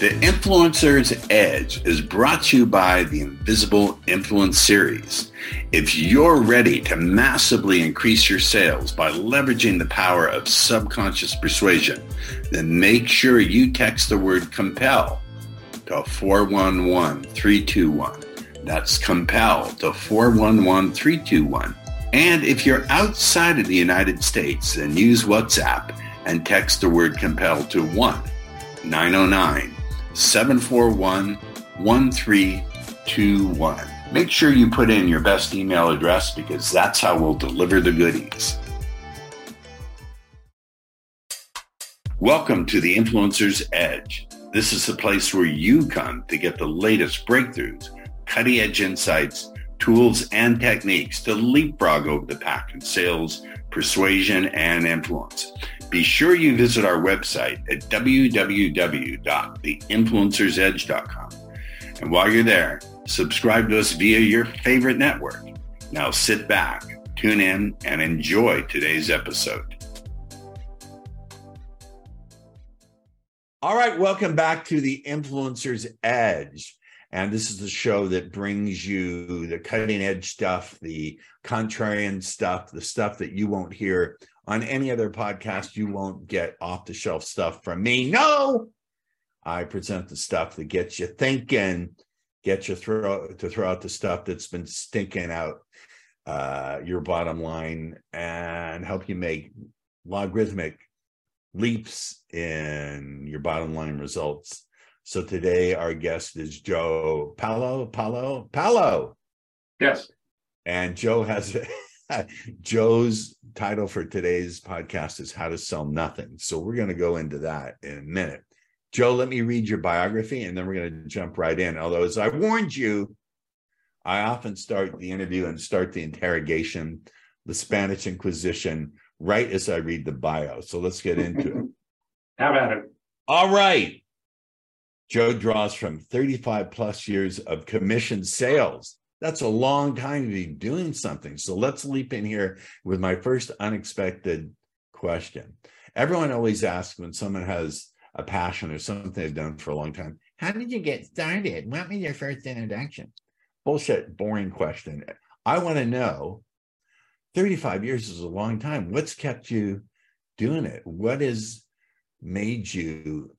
The Influencer's Edge is brought to you by the Invisible Influence Series. If you're ready to massively increase your sales by leveraging the power of subconscious persuasion, then make sure you text the word compel to 411321. That's compel to 411321. And if you're outside of the United States, then use WhatsApp and text the word compel to 1 909 741 1321. Make sure you put in your best email address because that's how we'll deliver the goodies. Welcome to the Influencer's Edge. This is the place where you come to get the latest breakthroughs, cutting edge insights, tools, and techniques to leapfrog over the pack in sales, persuasion, and influence. Be sure you visit our website at www.theinfluencersedge.com. And while you're there, subscribe to us via your favorite network. Now sit back, tune in, and enjoy today's episode. All right, welcome back to the Influencer's Edge. And this is the show that brings you the cutting edge stuff, the contrarian stuff, the stuff that you won't hear on any other podcast. You won't get off the shelf stuff from me. No, I present the stuff that gets you thinking, get you throw to throw out the stuff that's been stinking out uh, your bottom line and help you make logarithmic leaps in your bottom line results. So today our guest is Joe Pallo, Pallo, Pallo. Yes. And Joe has Joe's title for today's podcast is How to Sell Nothing. So we're going to go into that in a minute. Joe, let me read your biography and then we're going to jump right in. Although, as I warned you, I often start the interview and start the interrogation, the Spanish Inquisition, right as I read the bio. So let's get into it. How about it. All right. Joe draws from 35 plus years of commission sales that's a long time to be doing something. So let's leap in here with my first unexpected question. Everyone always asks when someone has a passion or something they've done for a long time, how did you get started? What was your first introduction? Bullshit, boring question. I want to know 35 years is a long time. What's kept you doing it? What has made you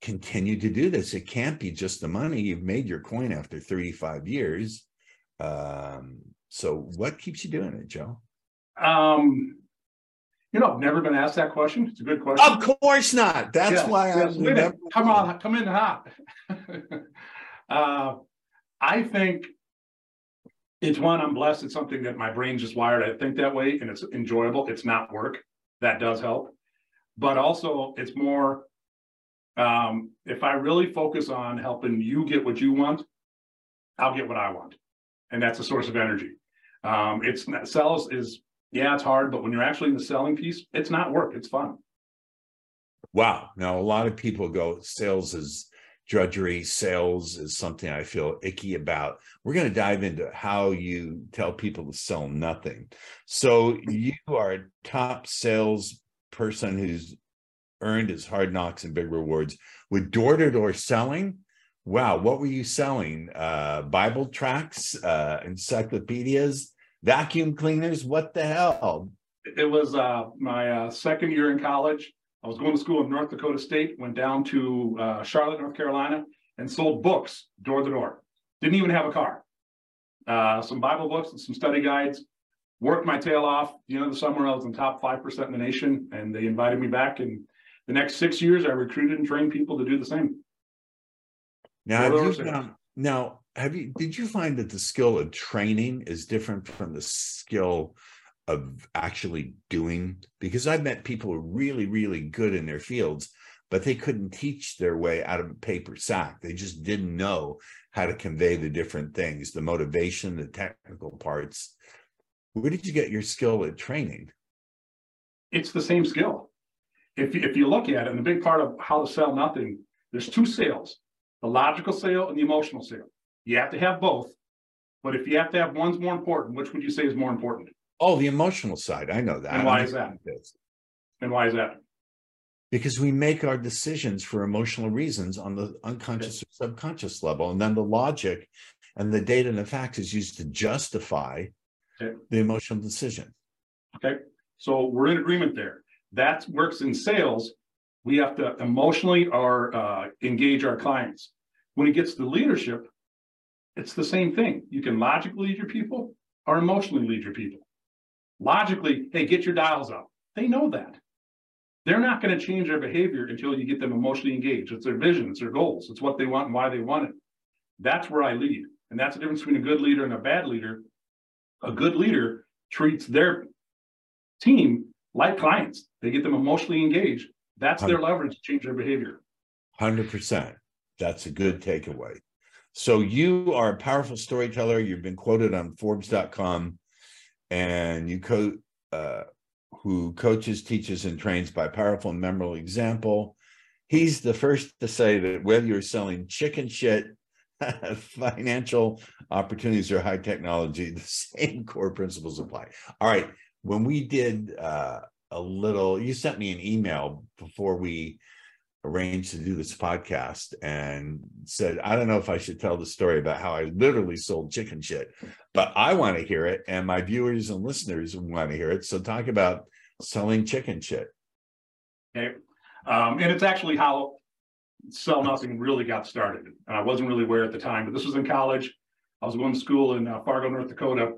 continue to do this? It can't be just the money. You've made your coin after 35 years. Um, so what keeps you doing it, Joe? Um, you know, I've never been asked that question. It's a good question. Of course not. That's yes, why yes, I'm never... come on, come in hot. uh, I think it's one I'm blessed. It's something that my brain's just wired. I think that way, and it's enjoyable. It's not work. That does help, but also it's more. Um, if I really focus on helping you get what you want, I'll get what I want and that's a source of energy. Um, it's sales is yeah, it's hard, but when you're actually in the selling piece, it's not work; it's fun. Wow. Now a lot of people go sales is drudgery. Sales is something I feel icky about. We're going to dive into how you tell people to sell nothing. So you are a top sales person who's earned his hard knocks and big rewards with door to door selling wow, what were you selling? Uh, Bible tracts, uh, encyclopedias, vacuum cleaners? What the hell? It was uh, my uh, second year in college. I was going to school in North Dakota State, went down to uh, Charlotte, North Carolina, and sold books door to door. Didn't even have a car. Uh, some Bible books and some study guides. Worked my tail off. The end of the summer, I was in top 5% in the nation, and they invited me back. And the next six years, I recruited and trained people to do the same. Now, have you found, now have you did you find that the skill of training is different from the skill of actually doing? Because I've met people who are really, really good in their fields, but they couldn't teach their way out of a paper sack. They just didn't know how to convey the different things, the motivation, the technical parts. Where did you get your skill at training? It's the same skill. If you, if you look at it, and a big part of how to sell nothing, there's two sales the logical sale and the emotional sale. You have to have both. But if you have to have one's more important, which would you say is more important? Oh, the emotional side. I know that. And why is that? And why is that? because we make our decisions for emotional reasons on the unconscious or subconscious level and then the logic and the data and the facts is used to justify Okay. the emotional decision Okay, so we're in agreement there. That works in sales. We have to emotionally or uh, engage our clients. When it gets to leadership, it's the same thing. You can logically lead your people or emotionally lead your people. Logically, hey, get your dials up. They know that. They're not going to change their behavior until you get them emotionally engaged. It's their vision, it's their goals, it's what they want and why they want it. That's where I lead. And that's the difference between a good leader and a bad leader. A good leader treats their like clients. They get them emotionally engaged. That's their leverage to change their behavior. 100% that's a good takeaway so you are a powerful storyteller you've been quoted on forbes.com and you co uh, who coaches teaches and trains by powerful and memorable example he's the first to say that whether you're selling chicken shit financial opportunities or high technology the same core principles apply all right when we did uh, a little you sent me an email before we arranged to do this podcast and said i don't know if i should tell the story about how i literally sold chicken shit but i want to hear it and my viewers and listeners want to hear it so talk about selling chicken shit Okay. Um, and it's actually how Sell Nothing really got started. And I wasn't really aware at the time, but this was in college. I was going to school in uh, Fargo, North Dakota.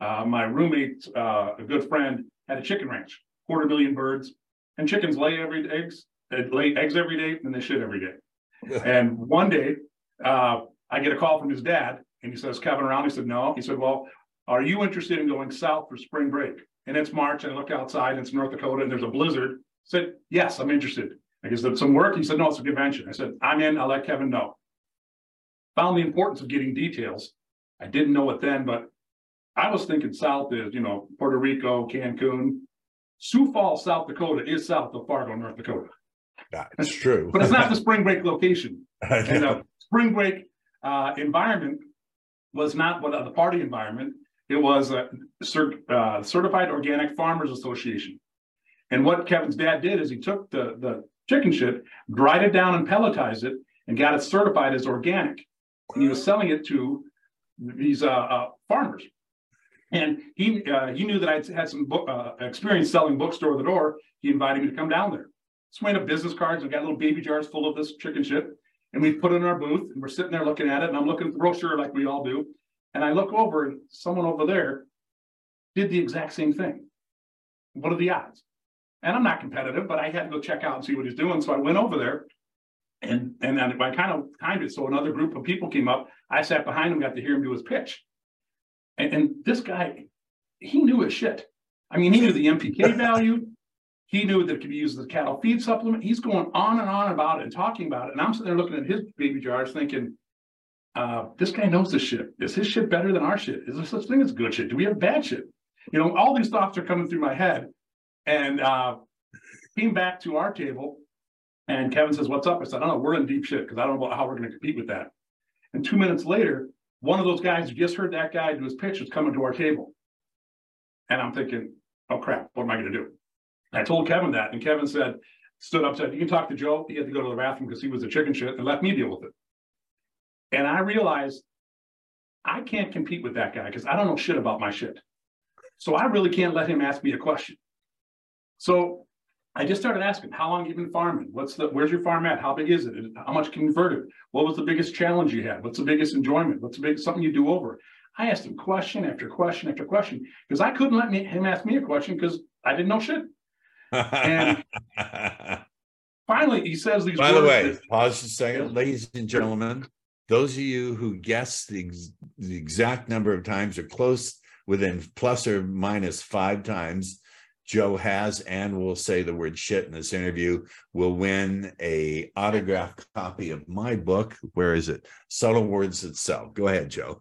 Uh, my roommate, uh, a good friend, had a chicken ranch, quarter million birds, and chickens lay every eggs. They lay eggs every day, and they shit every day. and one day, uh, I get a call from his dad, and he says, "Kevin around?" He said, "No." He said, "Well, are you interested in going south for spring break?" And it's March, and I look outside, and it's North Dakota, and there's a blizzard. I said, "Yes, I'm interested." I guess that's some work. He said, "No, it's a convention." I said, "I'm in. I'll let Kevin know." Found the importance of getting details. I didn't know it then, but I was thinking south is, you know, Puerto Rico, Cancun. Sioux Falls, South Dakota is south of Fargo, North Dakota. that's true But it's not the spring break location. And the spring break uh, environment was not what uh, the party environment. It was a cert, uh, Certified Organic Farmers Association. And what Kevin's dad did is he took the, the chicken shit, dried it down and pelletized it, and got it certified as organic. And he was selling it to these uh, uh, farmers. And he uh, he knew that I had some book, uh, experience selling books door to door. He invited me to come down there. So we had business cards. We got little baby jars full of this chicken shit, and we put it in our booth. And we're sitting there looking at it, and I'm looking at the brochure like we all do. And I look over, and someone over there did the exact same thing. What are the odds? And I'm not competitive, but I had to go check out and see what he's doing. So I went over there, and and then I kind of timed it. So another group of people came up. I sat behind him, got to hear him do his pitch. And, and this guy, he knew his shit. I mean, he knew the NPK value. He knew that it could be used as a cattle feed supplement. He's going on and on about it and talking about it. And I'm sitting there looking at his baby jars thinking, uh, this guy knows this shit. Is his shit better than our shit? Is there such thing as good shit? Do we have bad shit? You know, all these thoughts are coming through my head. And uh, came back to our table and Kevin says, What's up? I said, I don't know, we're in deep shit because I don't know how we're going to compete with that. And two minutes later, one of those guys just heard that guy do his pitch was coming to our table. And I'm thinking, oh crap, what am I going to do? I told Kevin that, and Kevin said, stood up, said, You can talk to Joe. He had to go to the bathroom because he was a chicken shit and let me deal with it. And I realized I can't compete with that guy because I don't know shit about my shit. So I really can't let him ask me a question. So I just started asking, how long have you been farming? What's the where's your farm at? How big is it? How much converted? What was the biggest challenge you had? What's the biggest enjoyment? What's the big something you do over? I asked him question after question after question because I couldn't let me, him ask me a question because I didn't know shit. And finally, he says these. By the way, that- pause a second, ladies and gentlemen. Those of you who guess the, ex- the exact number of times or close within plus or minus five times Joe has and will say the word shit in this interview will win a autographed copy of my book. Where is it? Subtle Words That Sell. Go ahead, Joe.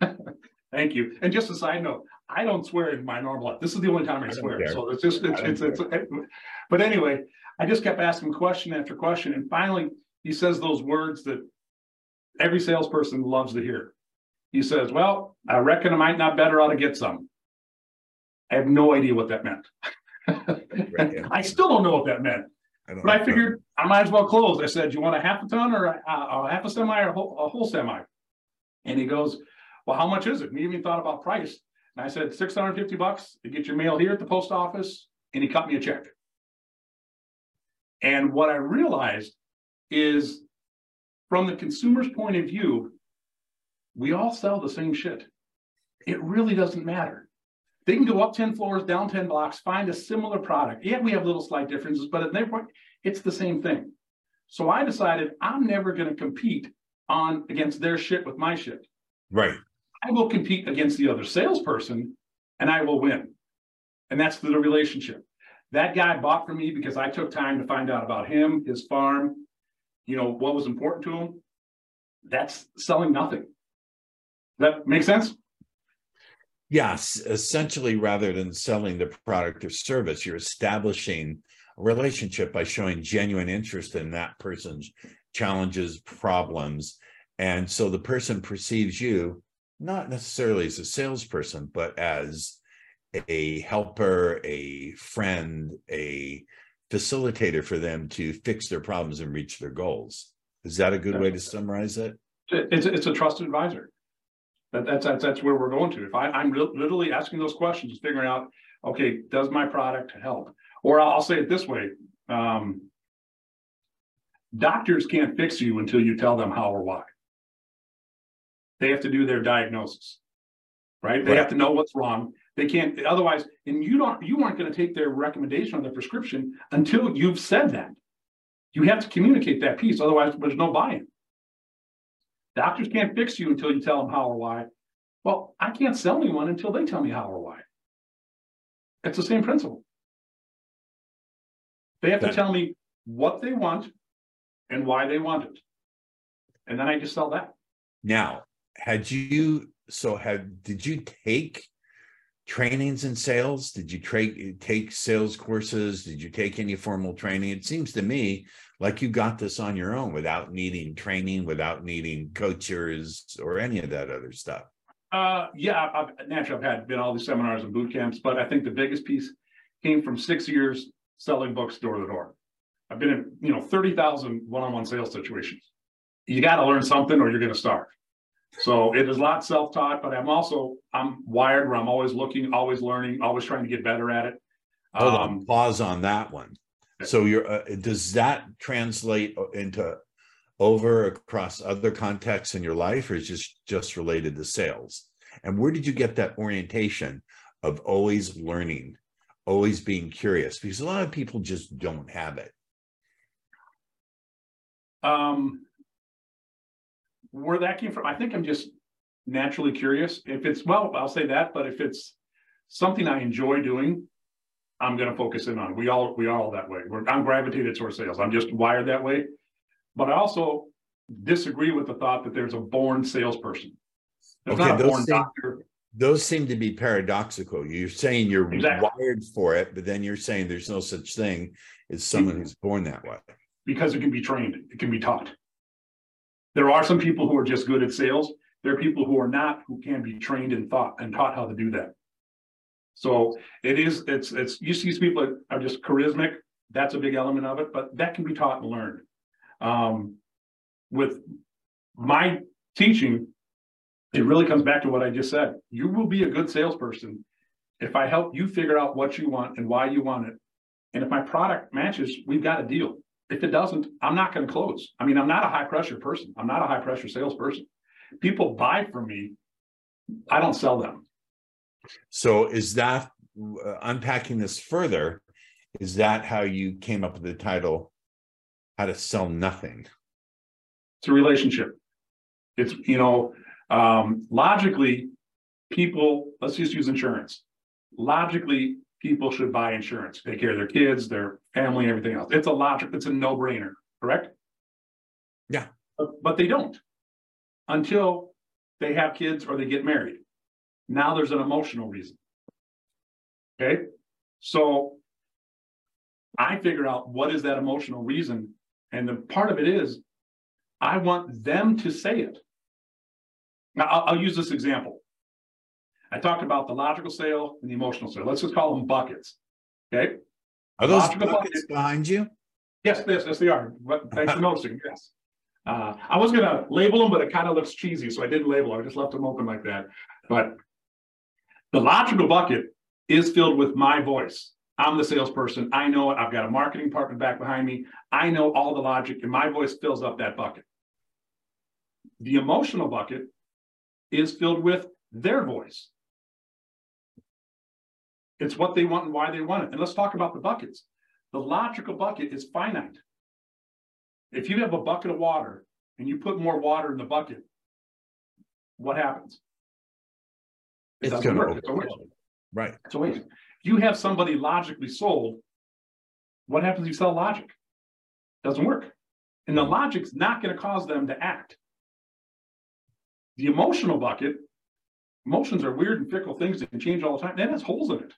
Thank you. And just a side note, I don't swear in my normal life. This is the only time I, I swear. care. So it's just, it's, I don't it's, it's, but anyway, I just kept asking question after question. And finally, he says those words that every salesperson loves to hear. He says, Well, I reckon I might not better ought to get some. I have no idea what that meant. Right, yeah. I still don't know what that meant. I but I figured I might as well close. I said, "You want a half a ton or a, a half a semi or a whole, a whole semi?" And he goes, "Well, how much is it?" And he even thought about price. And I said, 650 bucks to get your mail here at the post office. And he cut me a check. And what I realized is from the consumer's point of view, we all sell the same shit. It really doesn't matter. They can go up 10 floors, down 10 blocks, find a similar product. Yeah, we have little slight differences, but at their point, it's the same thing. So I decided I'm never going to compete on against their shit with my shit. Right. I will compete against the other salesperson and I will win. And that's the relationship. That guy bought from me because I took time to find out about him, his farm, you know, what was important to him. That's selling nothing. That makes sense? Yes, essentially, rather than selling the product or service, you're establishing a relationship by showing genuine interest in that person's challenges, problems. And so the person perceives you not necessarily as a salesperson, but as a helper, a friend, a facilitator for them to fix their problems and reach their goals. Is that a good way to summarize it? It's, it's a trusted advisor. That, that's, that's, that's where we're going to. If I, I'm literally asking those questions, figuring out, okay, does my product help? Or I'll, I'll say it this way. Um, doctors can't fix you until you tell them how or why they have to do their diagnosis, right? They have to know what's wrong. They can't otherwise, and you don't, you aren't going to take their recommendation on their prescription until you've said that. You have to communicate that piece, otherwise, there's no buy-in. Doctors can't fix you until you tell them how or why. Well, I can't sell anyone until they tell me how or why. It's the same principle. They have to tell me what they want and why they want it. And then I just sell that. Now, had you so had did you take trainings in sales? Did you tra- take sales courses? Did you take any formal training? It seems to me like you got this on your own without needing training without needing coaches or any of that other stuff. Uh yeah I've, naturally i've had been all these seminars and boot camps but i think the biggest piece came from six years selling books door to door. I've been in you know 30000 one-on-one sales situations. You got to learn something or you're going to starve so it is a lot self-taught, but I'm also I'm wired where I'm always looking, always learning, always trying to get better at it. Hold um, on, pause on that one. So you're uh, does that translate into over across other contexts in your life, or is just just related to sales? And where did you get that orientation of always learning, always being curious? Because a lot of people just don't have it. Um, where that came from, I think I'm just naturally curious. If it's, well, I'll say that, but if it's something I enjoy doing, I'm going to focus in on. We all we are all that way. We're, I'm gravitated towards sales. I'm just wired that way. But I also disagree with the thought that there's a born salesperson. There's okay, not a born seem, doctor. Those seem to be paradoxical. You're saying you're exactly. wired for it, but then you're saying there's no such thing as someone who's born that way. Because it can be trained, it can be taught. There are some people who are just good at sales. There are people who are not, who can be trained and thought and taught how to do that. So it is, it's, it's, you see these people that are just charismatic. That's a big element of it, but that can be taught and learned. Um, with my teaching, it really comes back to what I just said. You will be a good salesperson if I help you figure out what you want and why you want it. And if my product matches, we've got a deal. If it doesn't, I'm not going to close. I mean, I'm not a high pressure person. I'm not a high pressure salesperson. People buy from me. I don't sell them. So is that uh, unpacking this further? Is that how you came up with the title, How to Sell Nothing? It's a relationship. It's, you know, um, logically, people, let's just use insurance. Logically, people should buy insurance, take care of their kids, their family, and everything else. It's a logic, it's a no-brainer, correct? Yeah. But, but they don't until they have kids or they get married. Now there's an emotional reason. Okay. So I figure out what is that emotional reason. And the part of it is I want them to say it. Now I'll, I'll use this example. I talked about the logical sale and the emotional sale. Let's just call them buckets. Okay. Are those buckets behind you? Yes, yes, yes, they are. But thanks for noticing. Yes. Uh, I was gonna label them, but it kind of looks cheesy, so I didn't label them. I just left them open like that. But the logical bucket is filled with my voice. I'm the salesperson. I know it. I've got a marketing department back behind me. I know all the logic, and my voice fills up that bucket. The emotional bucket is filled with their voice. It's what they want and why they want it. And let's talk about the buckets. The logical bucket is finite. If you have a bucket of water and you put more water in the bucket, what happens? It it's going to waste. Right. It's a waste. You have somebody logically sold. What happens if you sell logic? Doesn't work. And the logic's not going to cause them to act. The emotional bucket, emotions are weird and fickle things that can change all the time. That has holes in it.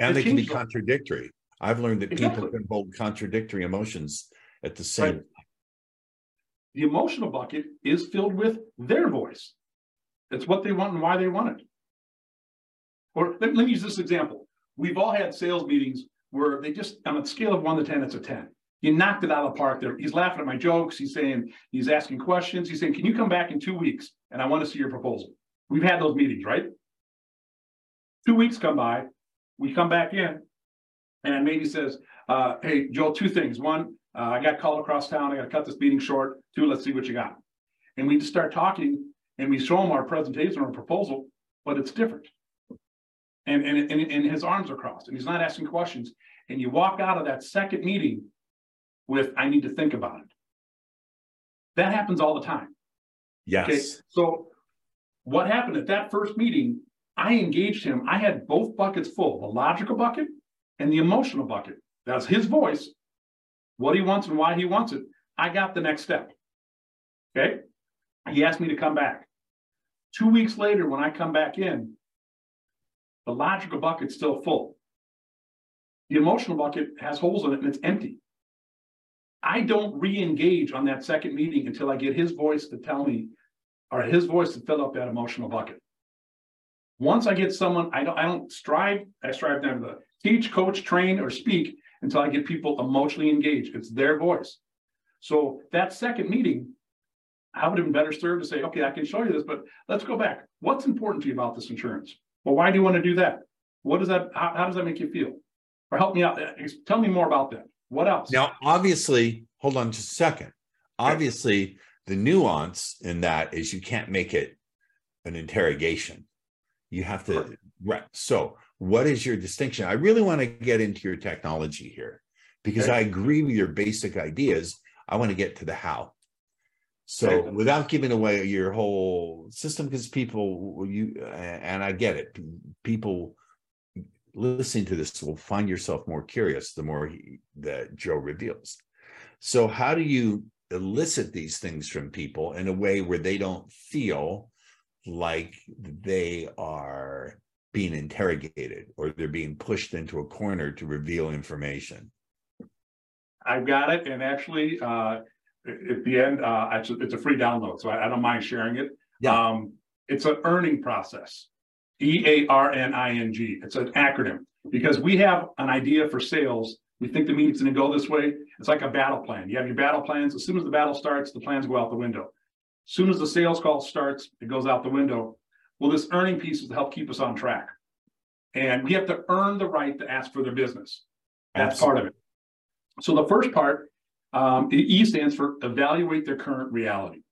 And they can be contradictory. I've learned that exactly. people can hold contradictory emotions at the same right. The emotional bucket is filled with their voice. It's what they want and why they want it. Or let, let me use this example. We've all had sales meetings where they just, on a scale of one to 10, it's a 10. You knocked it out of the park there. He's laughing at my jokes. He's saying, he's asking questions. He's saying, can you come back in two weeks? And I want to see your proposal. We've had those meetings, right? Two weeks come by. We come back in and maybe says, uh, hey, Joel, two things. One, uh, I got called across town. I got to cut this meeting short. Two, let's see what you got. And we just start talking and we show him our presentation or proposal, but it's different. And, and, and, and his arms are crossed and he's not asking questions. And you walk out of that second meeting with, I need to think about it. That happens all the time. Yes. Okay. So what happened at that first meeting, I engaged him. I had both buckets full, the logical bucket and the emotional bucket. That's his voice, what he wants and why he wants it. I got the next step. Okay. He asked me to come back. Two weeks later, when I come back in, the logical bucket's still full. The emotional bucket has holes in it and it's empty. I don't re-engage on that second meeting until I get his voice to tell me, or his voice to fill up that emotional bucket. Once I get someone, I don't, I don't strive, I strive never to teach, coach, train, or speak until I get people emotionally engaged. It's their voice. So that second meeting, I would have been better served to say, okay, I can show you this, but let's go back. What's important to you about this insurance? Well, why do you want to do that? What does that, how, how does that make you feel? Or help me out. Eh, tell me more about that. What else? Now, obviously, hold on just a second. Obviously, the nuance in that is you can't make it an interrogation. You have to, right. So, what is your distinction? I really want to get into your technology here because okay. I agree with your basic ideas. I want to get to the how. So okay. without giving away your whole system, because people you and I get it, people listening to this will find yourself more curious the more he, that Joe reveals. So how do you elicit these things from people in a way where they don't feel like they are being interrogated or they're being pushed into a corner to reveal information? I've got it, and actually, uh, at the end, uh, it's, a, it's a free download, so I, I, don't mind sharing it. Yeah. Um, it's an earning process, E A R N I N G. It's an acronym because we have an idea for sales. We think the meeting's going to go this way. It's like a battle plan. You have your battle plans. As soon as the battle starts, the plans go out the window. As soon as the sales call starts, it goes out the window. Well, this earning piece is to help keep us on track. And we have to earn the right to ask for their business. That's Absolutely. part of it. So the first part um, e stands for evaluate their current reality.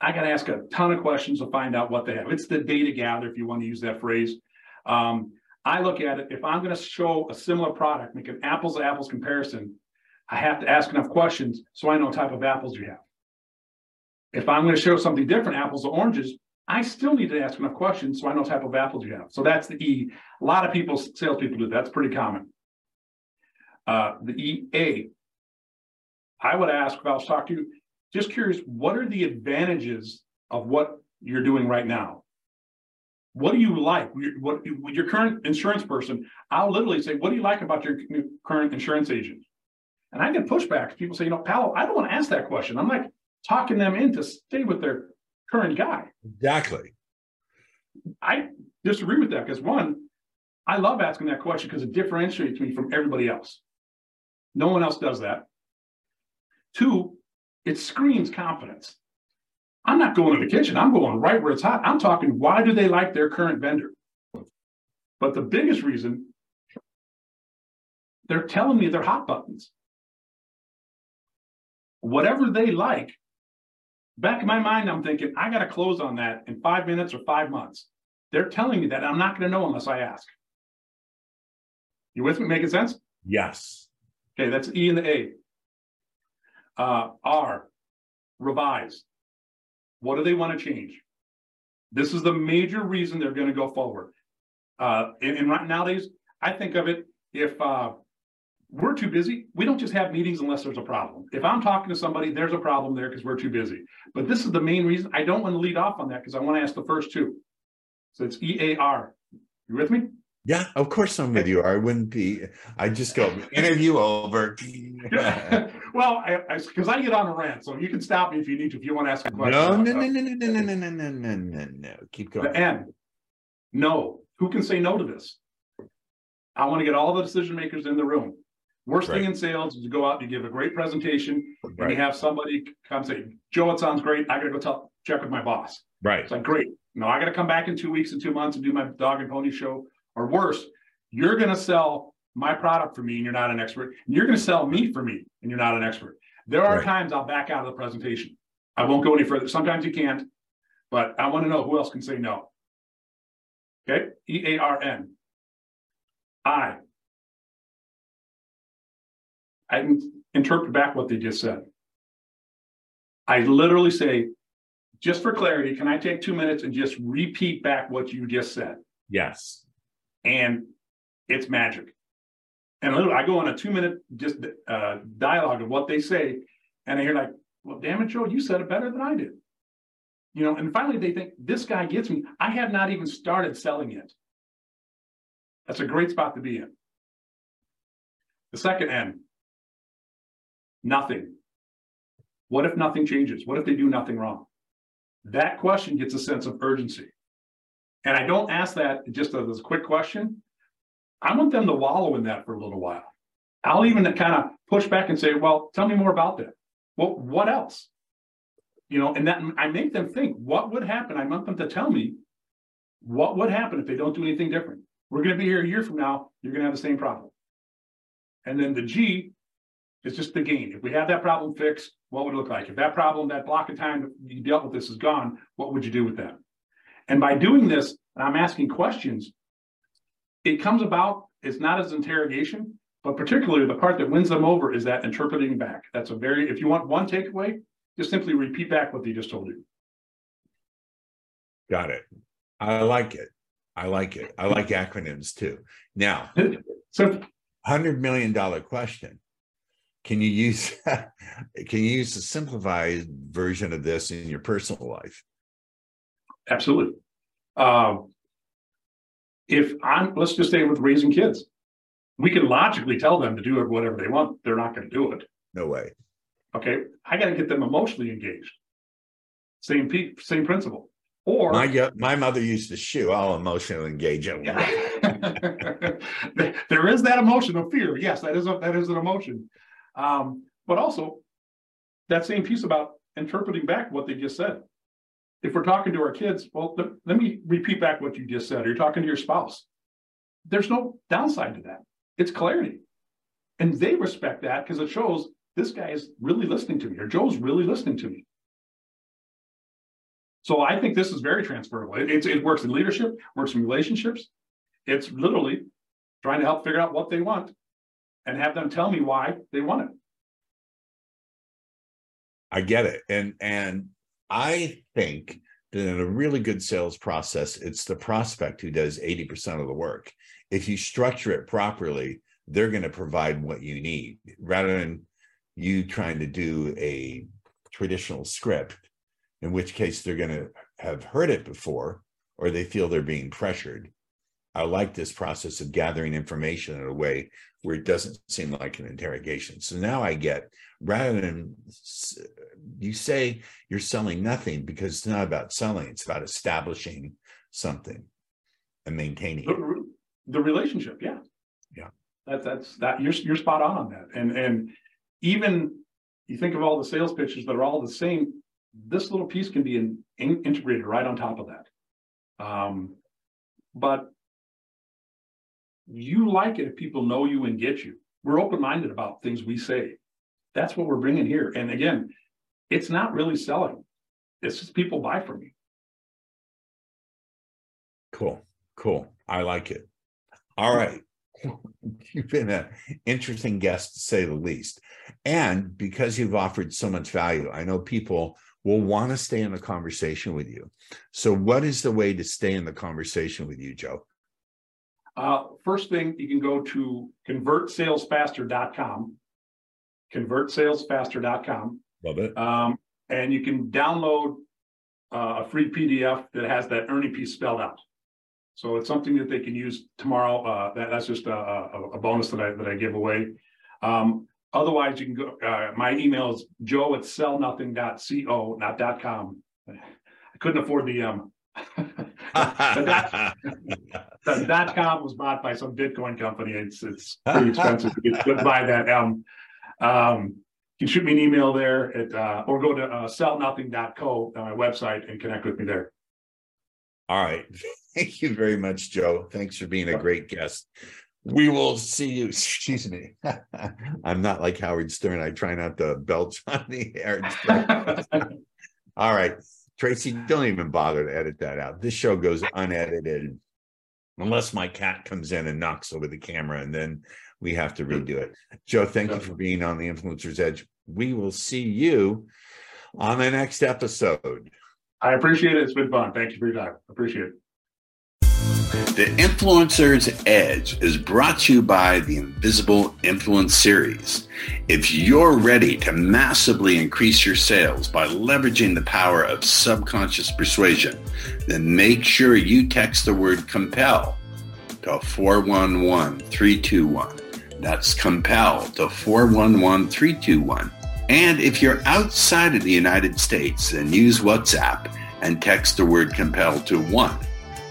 I got to ask a ton of questions to find out what they have. It's the data gather, if you want to use that phrase. Um, I look at it, if I'm going to show a similar product, make an apples to apples comparison, I have to ask enough questions so I know what type of apples you have. If I'm going to show something different, apples or oranges, I still need to ask enough questions so I know what type of apples you have. So that's the E. A lot of people, salespeople do that. That's pretty common. Uh, the EA, I would ask if I was talking to you, just curious, what are the advantages of what you're doing right now? What do you like? What your current insurance person? I'll literally say, "What do you like about your current insurance agent?" And I get pushback. People say, "You know, Paolo, I don't want to ask that question." I'm like talking them in to stay with their current guy. Exactly. I disagree with that because one, I love asking that question because it differentiates me from everybody else. No one else does that. Two, it screams confidence. I'm not going to the kitchen. I'm going right where it's hot. I'm talking, why do they like their current vendor? But the biggest reason, they're telling me they're hot buttons. Whatever they like, back in my mind, I'm thinking, I got to close on that in five minutes or five months. They're telling me that I'm not going to know unless I ask. You with me? Making sense? Yes. Okay, that's E and the A. Uh, R, revise. What do they want to change? This is the major reason they're going to go forward. Uh, and, and right nowadays, I think of it if uh, we're too busy, we don't just have meetings unless there's a problem. If I'm talking to somebody, there's a problem there because we're too busy. But this is the main reason I don't want to lead off on that because I want to ask the first two. So it's EAR. You with me? Yeah, of course I'm with you. I wouldn't be. I just go interview over. well, because I, I, I, get on a rant, so you can stop me if you need to. If you want to ask a question. No, no, no, no, no, no, no, no, no, no, no, no. No. Keep going. The N. No. Who can say no to this? I want to get all the decision makers in the room. Worst right. thing in sales is you go out, you give a great presentation, right. and you have somebody come say, Joe, it sounds great. I gotta go tell check with my boss. Right. It's like, great. No, I gotta come back in two weeks and two months and do my dog and pony show. Or worse, you're gonna sell my product for me and you're not an expert. And you're gonna sell me for me and you're not an expert. There are right. times I'll back out of the presentation. I won't go any further. Sometimes you can't, but I want to know who else can say no. Okay, E A R N. I. I interpret back what they just said. I literally say, just for clarity, can I take two minutes and just repeat back what you just said? Yes. And it's magic. And I go on a two minute just uh, dialogue of what they say, and I hear like, "Well, damn it, Joe, you said it better than I did." You know, and finally they think this guy gets me. I have not even started selling yet. That's a great spot to be in. The second N, nothing. What if nothing changes? What if they do nothing wrong? That question gets a sense of urgency. And I don't ask that just as a quick question. I want them to wallow in that for a little while. I'll even kind of push back and say, well, tell me more about that. Well, what else? You know, and that I make them think, what would happen? I want them to tell me what would happen if they don't do anything different. We're going to be here a year from now, you're going to have the same problem. And then the G is just the gain. If we have that problem fixed, what would it look like? If that problem, that block of time you dealt with this is gone, what would you do with that? And by doing this, and I'm asking questions, it comes about, it's not as interrogation, but particularly the part that wins them over is that interpreting back. That's a very, if you want one takeaway, just simply repeat back what they just told you. Got it. I like it. I like it. I like acronyms too. Now, so hundred million dollar question. Can you use can you use a simplified version of this in your personal life? Absolutely. Um, if I'm let's just say with raising kids, we can logically tell them to do whatever they want. They're not going to do it. No way. Okay, I got to get them emotionally engaged. Same pe- same principle. Or my my mother used to shoe. I'll emotionally engage them. there is that emotion of fear. Yes, that is a, that is an emotion. Um, but also that same piece about interpreting back what they just said. If we're talking to our kids, well, th- let me repeat back what you just said. You're talking to your spouse. There's no downside to that. It's clarity. And they respect that because it shows this guy is really listening to me, or Joe's really listening to me. So I think this is very transferable. It, it works in leadership, works in relationships. It's literally trying to help figure out what they want and have them tell me why they want it. I get it. And and I think that in a really good sales process, it's the prospect who does 80% of the work. If you structure it properly, they're going to provide what you need rather than you trying to do a traditional script, in which case they're going to have heard it before or they feel they're being pressured. I like this process of gathering information in a way where it doesn't seem like an interrogation. So now I get rather than you say you're selling nothing because it's not about selling, it's about establishing something and maintaining the, the relationship. Yeah. Yeah. That, that's that you're, you're spot on on that. And, and even you think of all the sales pitches that are all the same. This little piece can be in, in, integrated right on top of that. Um, but you like it if people know you and get you. We're open minded about things we say. That's what we're bringing here. And again, it's not really selling. It's just people buy from me. Cool. Cool. I like it. All right. You've been an interesting guest to say the least. And because you've offered so much value, I know people will want to stay in the conversation with you. So, what is the way to stay in the conversation with you, Joe? Uh, first thing, you can go to convertsalesfaster.com, convertsalesfaster.com. Love it. Um, and you can download uh, a free PDF that has that earning piece spelled out. So it's something that they can use tomorrow. Uh, that, that's just a, a, a, bonus that I that I give away. Um, otherwise, you can go. Uh, my email is joe at sellnothing.co, not dot .com. I couldn't afford the um. The, dot, com was bought by some Bitcoin company. It's it's pretty expensive to get buy that. Um, um, you can shoot me an email there at uh, or go to uh, sellnothing.co on my website and connect with me there. All right. Thank you very much, Joe. Thanks for being a great guest. We will see you. Excuse me. I'm not like Howard Stern. I try not to belch on the air. All right. Tracy, don't even bother to edit that out. This show goes unedited unless my cat comes in and knocks over the camera and then we have to redo it. Joe, thank you for being on the Influencer's Edge. We will see you on the next episode. I appreciate it. It's been fun. Thank you for your time. Appreciate it. The Influencer's Edge is brought to you by the Invisible Influence Series. If you're ready to massively increase your sales by leveraging the power of subconscious persuasion, then make sure you text the word compel to 411321. That's compel to 411321. And if you're outside of the United States, then use WhatsApp and text the word compel to 1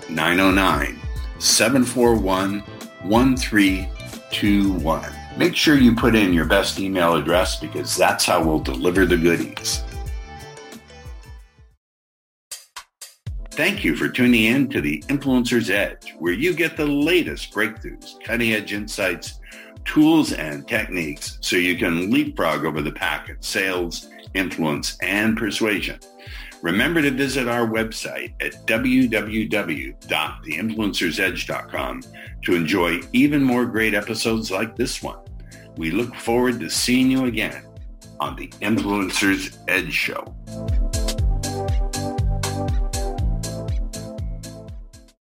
909 741 1321. Make sure you put in your best email address because that's how we'll deliver the goodies. Thank you for tuning in to the Influencer's Edge, where you get the latest breakthroughs, cutting edge insights, tools, and techniques so you can leapfrog over the pack in sales, influence, and persuasion. Remember to visit our website at www.theinfluencersedge.com to enjoy even more great episodes like this one. We look forward to seeing you again on the Influencer's Edge Show.